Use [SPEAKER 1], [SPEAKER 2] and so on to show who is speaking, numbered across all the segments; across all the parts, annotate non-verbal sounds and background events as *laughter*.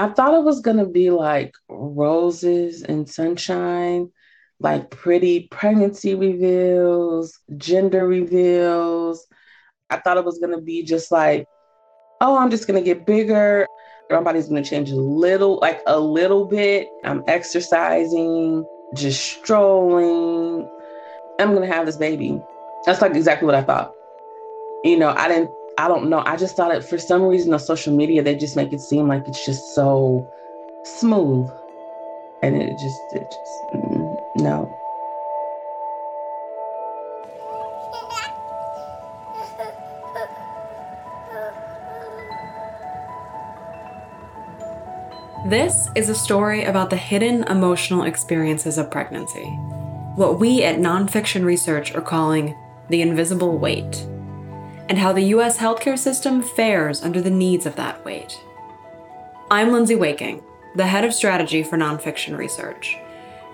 [SPEAKER 1] I thought it was gonna be like roses and sunshine, like pretty pregnancy reveals, gender reveals. I thought it was gonna be just like, oh, I'm just gonna get bigger. My body's gonna change a little, like a little bit. I'm exercising, just strolling. I'm gonna have this baby. That's like exactly what I thought. You know, I didn't I don't know. I just thought it for some reason on social media they just make it seem like it's just so smooth. And it just it just mm, no.
[SPEAKER 2] This is a story about the hidden emotional experiences of pregnancy. What we at Nonfiction Research are calling the invisible weight and how the US healthcare system fares under the needs of that weight. I'm Lindsey Wehking, the head of strategy for nonfiction research,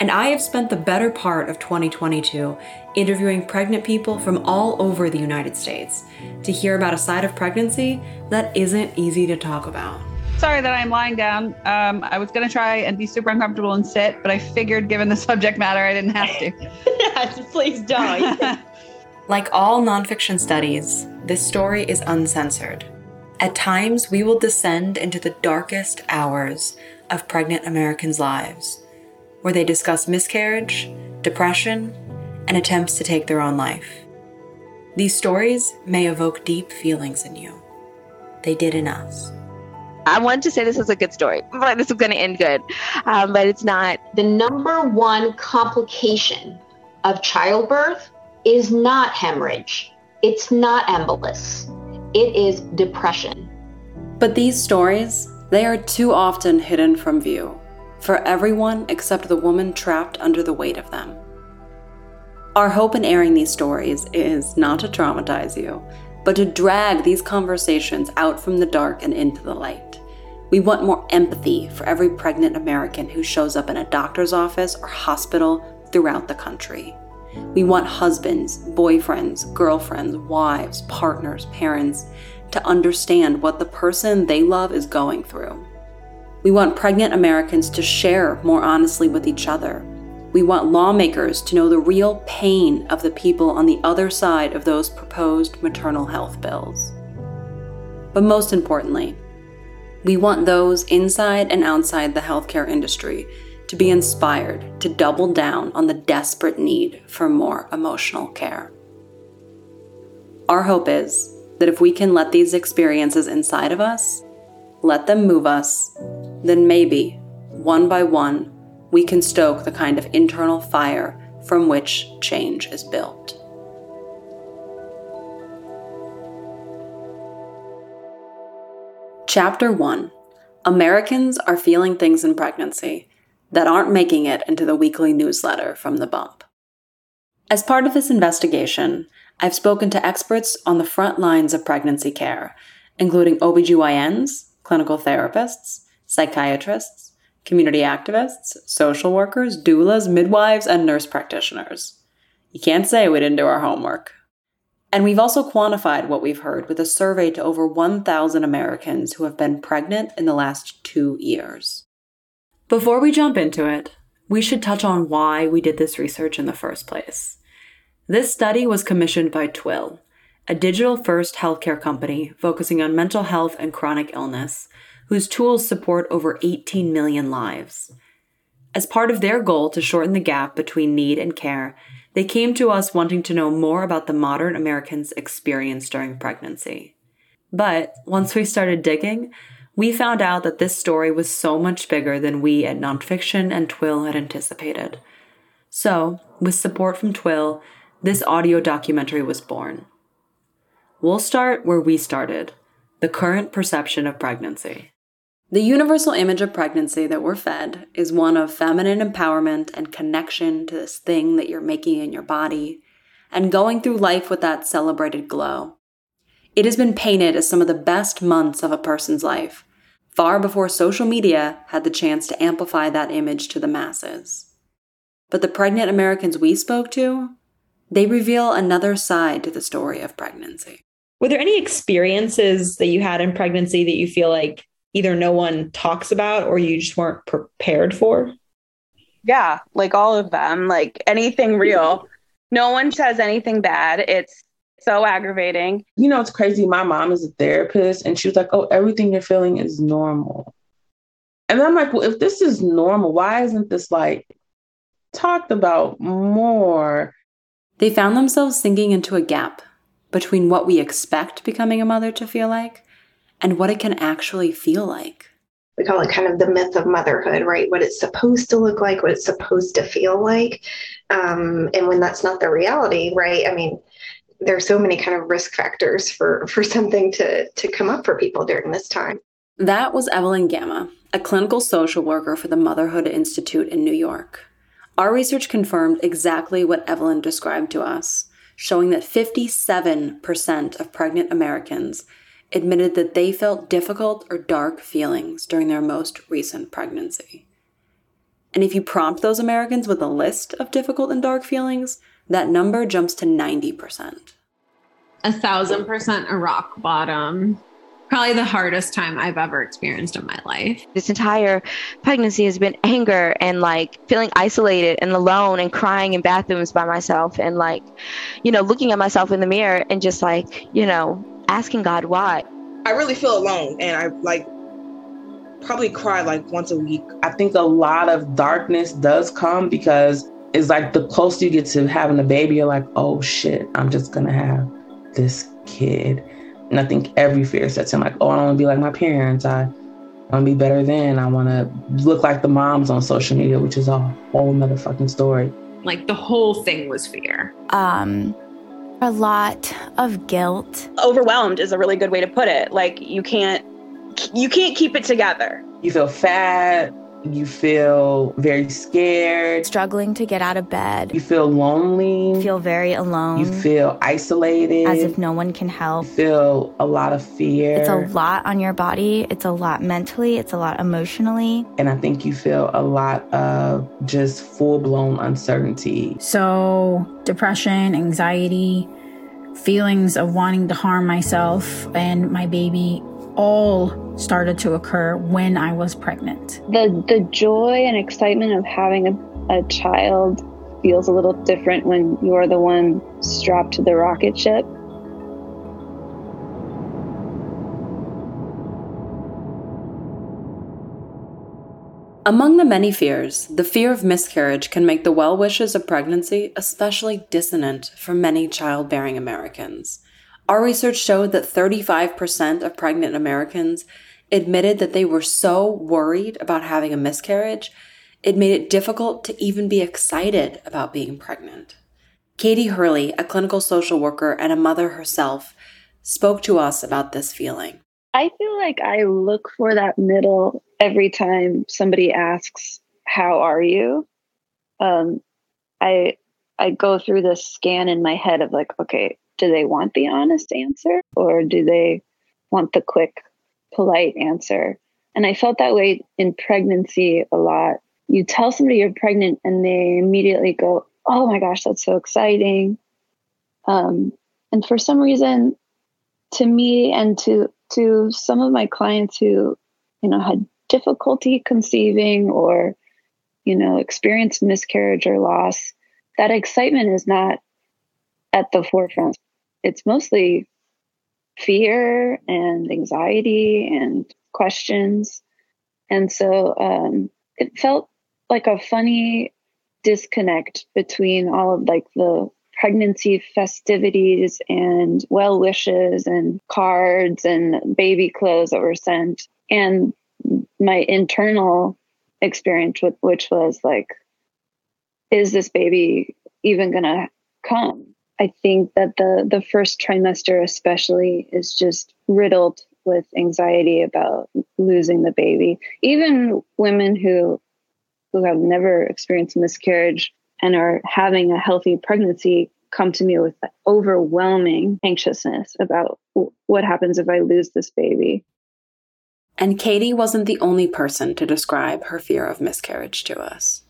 [SPEAKER 2] and I have spent the better part of 2022 interviewing pregnant people from all over the United States to hear about a side of pregnancy that isn't easy to talk about.
[SPEAKER 3] Sorry that I'm lying down. Um, I was going to try and be super uncomfortable and sit, but I figured given the *laughs* subject matter, I didn't have to. *laughs*
[SPEAKER 4] please don't. *laughs*
[SPEAKER 2] Like all nonfiction studies, this story is uncensored. At times, we will descend into the darkest hours of pregnant Americans' lives, where they discuss miscarriage, depression, and attempts to take their own life. These stories may evoke deep feelings in you. They did in us.
[SPEAKER 4] I wanted to say this was a good story, but this is going to end good. Um, but it's not.
[SPEAKER 5] The number one complication of childbirth is not hemorrhage. It's not embolus. It is depression.
[SPEAKER 2] But these stories, they are too often hidden from view for everyone except the woman trapped under the weight of them. Our hope in airing these stories is not to traumatize you, but to drag these conversations out from the dark and into the light. We want more empathy for every pregnant American who shows up in a doctor's office or hospital throughout the country. We want husbands, boyfriends, girlfriends, wives, partners, parents to understand what the person they love is going through. We want pregnant Americans to share more honestly with each other. We want lawmakers to know the real pain of the people on the other side of those proposed maternal health bills. But most importantly, we want those inside and outside the healthcare industry to be inspired to double down on the desperate need for more emotional care. Our hope is that if we can let these experiences inside of us, let them move us, then maybe, one by one, we can stoke the kind of internal fire from which change is built. Chapter 1 Americans are feeling things in pregnancy that aren't making it into the weekly newsletter from the bump. As part of this investigation, I've spoken to experts on the front lines of pregnancy care, including OBGYNs, clinical therapists, psychiatrists, community activists, social workers, doulas, midwives, and nurse practitioners. You can't say we didn't do our homework. And we've also quantified what we've heard with a survey to over 1,000 Americans who have been pregnant in the last two years. Before we jump into it, we should touch on why we did this research in the first place. This study was commissioned by Twill, a digital first healthcare company focusing on mental health and chronic illness, whose tools support over 18 million lives. As part of their goal to shorten the gap between need and care, they came to us wanting to know more about the modern American's experience during pregnancy. But once we started digging, we found out that this story was so much bigger than we at Nonfiction and Twill had anticipated. So, with support from Twill, this audio documentary was born. We'll start where we started the current perception of pregnancy. The universal image of pregnancy that we're fed is one of feminine empowerment and connection to this thing that you're making in your body, and going through life with that celebrated glow. It has been painted as some of the best months of a person's life, far before social media had the chance to amplify that image to the masses. But the pregnant Americans we spoke to, they reveal another side to the story of pregnancy.
[SPEAKER 6] Were there any experiences that you had in pregnancy that you feel like either no one talks about or you just weren't prepared for?
[SPEAKER 7] Yeah, like all of them, like anything real. No one says anything bad. It's so aggravating.
[SPEAKER 1] You know, it's crazy. My mom is a therapist and she was like, oh, everything you're feeling is normal. And I'm like, well, if this is normal, why isn't this like talked about more?
[SPEAKER 2] They found themselves sinking into a gap between what we expect becoming a mother to feel like and what it can actually feel like.
[SPEAKER 8] We call it kind of the myth of motherhood, right? What it's supposed to look like, what it's supposed to feel like. Um, and when that's not the reality, right? I mean, there's so many kind of risk factors for for something to to come up for people during this time.
[SPEAKER 2] That was Evelyn Gama, a clinical social worker for the Motherhood Institute in New York. Our research confirmed exactly what Evelyn described to us, showing that 57% of pregnant Americans admitted that they felt difficult or dark feelings during their most recent pregnancy. And if you prompt those Americans with a list of difficult and dark feelings, that number jumps to 90%.
[SPEAKER 9] A thousand percent a rock bottom. Probably the hardest time I've ever experienced in my life.
[SPEAKER 4] This entire pregnancy has been anger and like feeling isolated and alone and crying in bathrooms by myself and like, you know, looking at myself in the mirror and just like, you know, asking God why.
[SPEAKER 10] I really feel alone and I like probably cry like once a week.
[SPEAKER 1] I think a lot of darkness does come because it's like the closer you get to having a baby, you're like, oh shit, I'm just gonna have this kid. And I think every fear sets in like, oh, I don't wanna be like my parents. I wanna be better than. I wanna look like the moms on social media, which is a whole nother fucking story.
[SPEAKER 9] Like the whole thing was fear.
[SPEAKER 11] Um, a lot of guilt.
[SPEAKER 7] Overwhelmed is a really good way to put it. Like you can't you can't keep it together.
[SPEAKER 1] You feel fat, you feel very scared,
[SPEAKER 11] struggling to get out of bed.
[SPEAKER 1] You feel lonely,
[SPEAKER 11] you feel very alone.
[SPEAKER 1] You feel isolated,
[SPEAKER 11] as if no one can help.
[SPEAKER 1] You feel a lot of fear.
[SPEAKER 11] It's a lot on your body, it's a lot mentally, it's a lot emotionally.
[SPEAKER 1] And I think you feel a lot of just full blown uncertainty.
[SPEAKER 12] So, depression, anxiety, feelings of wanting to harm myself and my baby all started to occur when I was pregnant.
[SPEAKER 13] The the joy and excitement of having a, a child feels a little different when you're the one strapped to the rocket ship.
[SPEAKER 2] Among the many fears, the fear of miscarriage can make the well wishes of pregnancy especially dissonant for many childbearing Americans. Our research showed that 35% of pregnant Americans admitted that they were so worried about having a miscarriage, it made it difficult to even be excited about being pregnant. Katie Hurley, a clinical social worker and a mother herself, spoke to us about this feeling.
[SPEAKER 13] I feel like I look for that middle every time somebody asks, "How are you?" Um, I I go through this scan in my head of like, okay, do they want the honest answer or do they want the quick, polite answer? And I felt that way in pregnancy a lot. You tell somebody you're pregnant and they immediately go, Oh my gosh, that's so exciting. Um, and for some reason, to me and to to some of my clients who, you know, had difficulty conceiving or, you know, experienced miscarriage or loss, that excitement is not at the forefront it's mostly fear and anxiety and questions. And so um, it felt like a funny disconnect between all of like the pregnancy festivities and well wishes and cards and baby clothes that were sent and my internal experience with which was like is this baby even going to come I think that the the first trimester especially is just riddled with anxiety about losing the baby. Even women who who have never experienced miscarriage and are having a healthy pregnancy come to me with overwhelming anxiousness about what happens if I lose this baby.
[SPEAKER 2] And Katie wasn't the only person to describe her fear of miscarriage to us.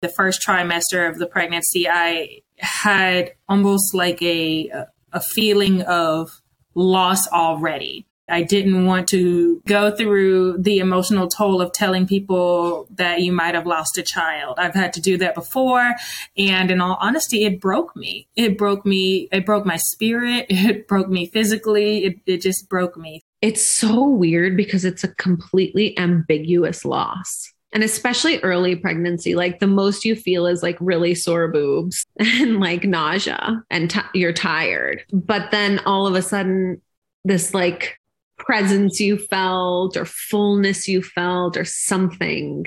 [SPEAKER 14] The first trimester of the pregnancy, I had almost like a a feeling of loss already. I didn't want to go through the emotional toll of telling people that you might have lost a child. I've had to do that before. And in all honesty, it broke me. It broke me. It broke my spirit. *laughs* It broke me physically. It, it just broke me.
[SPEAKER 9] It's so weird because it's a completely ambiguous loss. And especially early pregnancy, like the most you feel is like really sore boobs *laughs* and like nausea and t- you're tired. But then all of a sudden, this like presence you felt or fullness you felt or something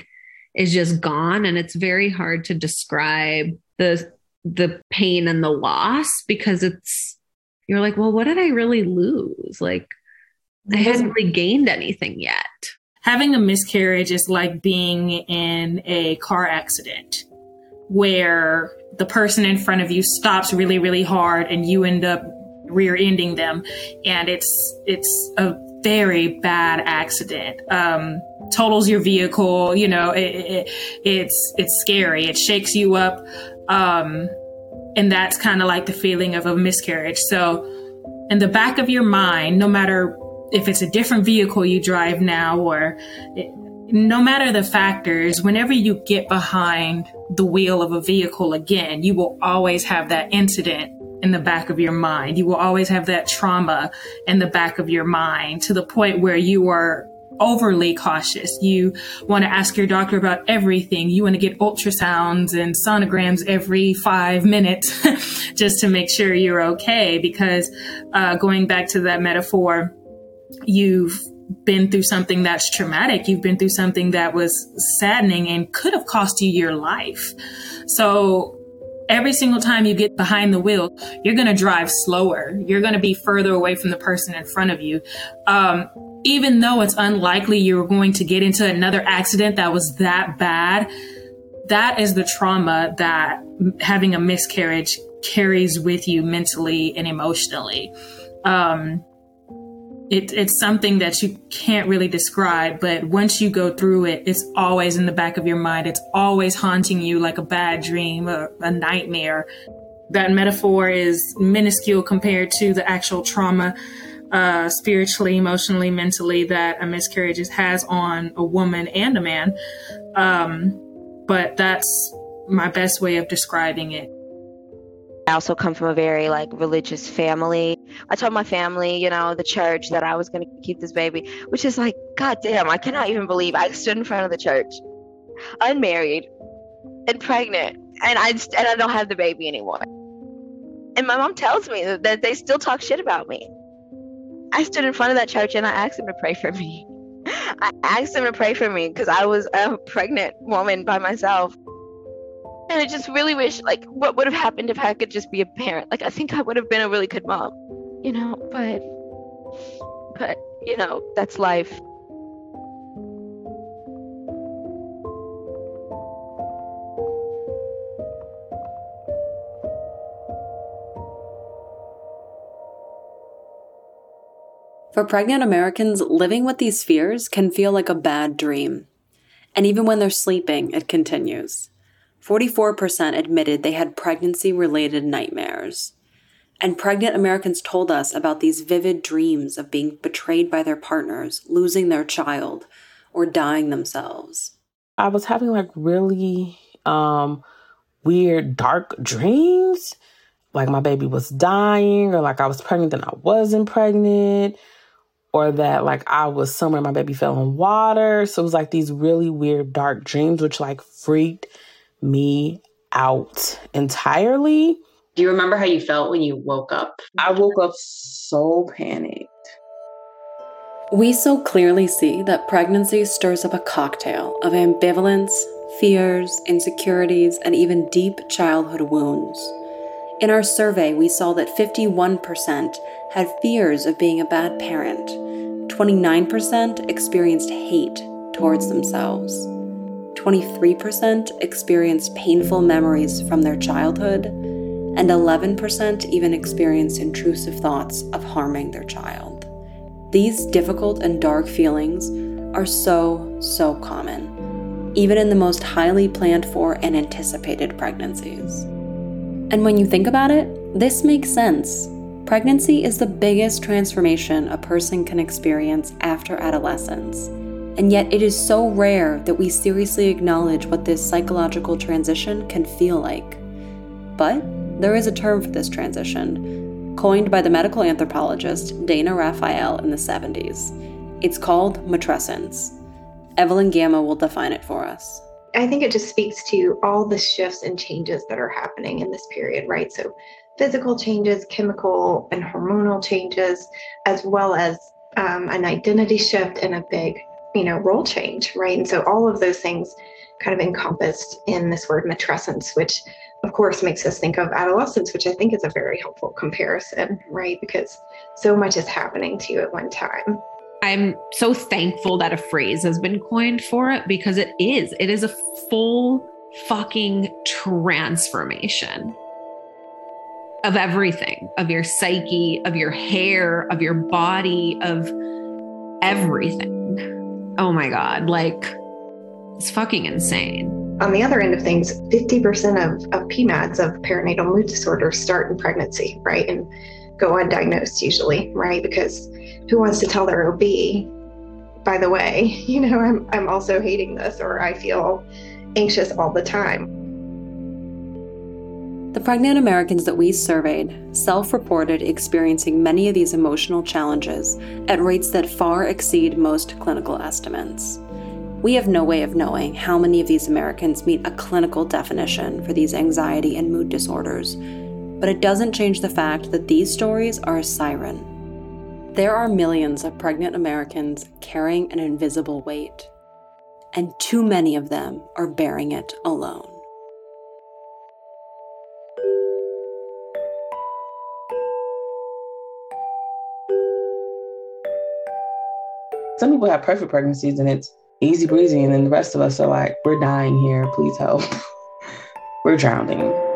[SPEAKER 9] is just gone. And it's very hard to describe the the pain and the loss because it's you're like well what did i really lose? Like i hadn't really gained anything yet
[SPEAKER 14] having a miscarriage is like being in a car accident where the person in front of you stops really really hard and you end up rear ending them. And it's it's a very bad accident. Um totals your vehicle you know it, it, it's it's scary. It shakes you up. Um and that's kind of like the feeling of a miscarriage. So in the back of your mind no matter if it's a different vehicle you drive now or no matter the factors whenever you get behind the wheel of a vehicle again you will always have that incident in the back of your mind. You will always have that trauma in the back of your mind to the point where you are overly cautious. You want to ask your doctor about everything. You want to get ultrasounds and sonograms every five minutes *laughs* just to make sure you're okay. Because uh, going back to that metaphor, you've been through something that's traumatic. You've been through something that was saddening and could have cost you your life. So every single time you get behind the wheel, you're going to drive slower. You're going to be further away from the person in front of you. Um, even though it's unlikely you're going to get into another accident that was that bad, that is the trauma that having a miscarriage carries with you mentally and emotionally. Um, it, it's something that you can't really describe, but once you go through it, it's always in the back of your mind. It's always haunting you like a bad dream a nightmare. That metaphor is minuscule compared to the actual trauma, uh, spiritually, emotionally, mentally, that a miscarriage has on a woman and a man. Um, but that's my best way of describing it.
[SPEAKER 4] I also come from a very like religious family. I told my family, you know, the church that I was going to keep this baby, which is like, God damn, I cannot even believe I stood in front of the church, unmarried and pregnant, and I just, and I don't have the baby anymore. And my mom tells me that they still talk shit about me. I stood in front of that church and I asked them to pray for me. *laughs* I asked them to pray for me because I was a pregnant woman by myself. And I just really wish, like, what would have happened if I could just be a parent? Like, I think I would have been a really good mom, you know, but, but, you know, that's life.
[SPEAKER 2] For pregnant Americans, living with these fears can feel like a bad dream. And even when they're sleeping, it continues. 44% admitted they had pregnancy related nightmares. And pregnant Americans told us about these vivid dreams of being betrayed by their partners, losing their child, or dying themselves.
[SPEAKER 1] I was having like really um, weird, dark dreams. Like my baby was dying, or like I was pregnant and I wasn't pregnant, or that like I was somewhere, my baby fell in water. So it was like these really weird, dark dreams, which like freaked me out entirely.
[SPEAKER 15] Do you remember how you felt when you woke up?
[SPEAKER 1] I woke up so panicked.
[SPEAKER 2] We so clearly see that pregnancy stirs up a cocktail of ambivalence, fears, insecurities, and even deep childhood wounds. In our survey, we saw that 51% had fears of being a bad parent, 29% experienced hate towards themselves. 23% experienced painful memories from their childhood, and 11% even experienced intrusive thoughts of harming their child. These difficult and dark feelings are so, so common, even in the most highly planned for and anticipated pregnancies. And when you think about it, this makes sense. Pregnancy is the biggest transformation a person can experience after adolescence, and yet it is so rare that we seriously acknowledge what this psychological transition can feel like. But there is a term for this transition, coined by the medical anthropologist Dana Raphael in the 70s. It's called matrescence. Evelyn Gama will define it for us.
[SPEAKER 8] I think it just speaks to all the shifts and changes that are happening in this period, right? So, physical changes, chemical and hormonal changes, as well as um, an identity shift and a big, you know, role change, right? And so, all of those things kind of encompassed in this word matrescence, which of course makes us think of adolescence, which I think is a very helpful comparison, right? Because so much is happening to you at one time.
[SPEAKER 9] I'm so thankful that a phrase has been coined for it because it is. It is a full fucking transformation of everything of your psyche, of your hair, of your body, of everything. Oh my God. Like, it's fucking insane.
[SPEAKER 8] On the other end of things, 50% of, of PMADs, of perinatal mood disorders, start in pregnancy, right? And go undiagnosed usually, right? Because who wants to tell their OB, by the way, *laughs* you know, I'm, I'm also hating this or I feel anxious all the time.
[SPEAKER 2] The pregnant Americans that we surveyed self reported experiencing many of these emotional challenges at rates that far exceed most clinical estimates. We have no way of knowing how many of these Americans meet a clinical definition for these anxiety and mood disorders, but it doesn't change the fact that these stories are a siren there are millions of pregnant Americans carrying an invisible weight, and too many of them are bearing it alone.
[SPEAKER 1] Some people have perfect pregnancies and it's easy breezy, and then the rest of us are like, we're dying here, please help. *laughs* we're drowning.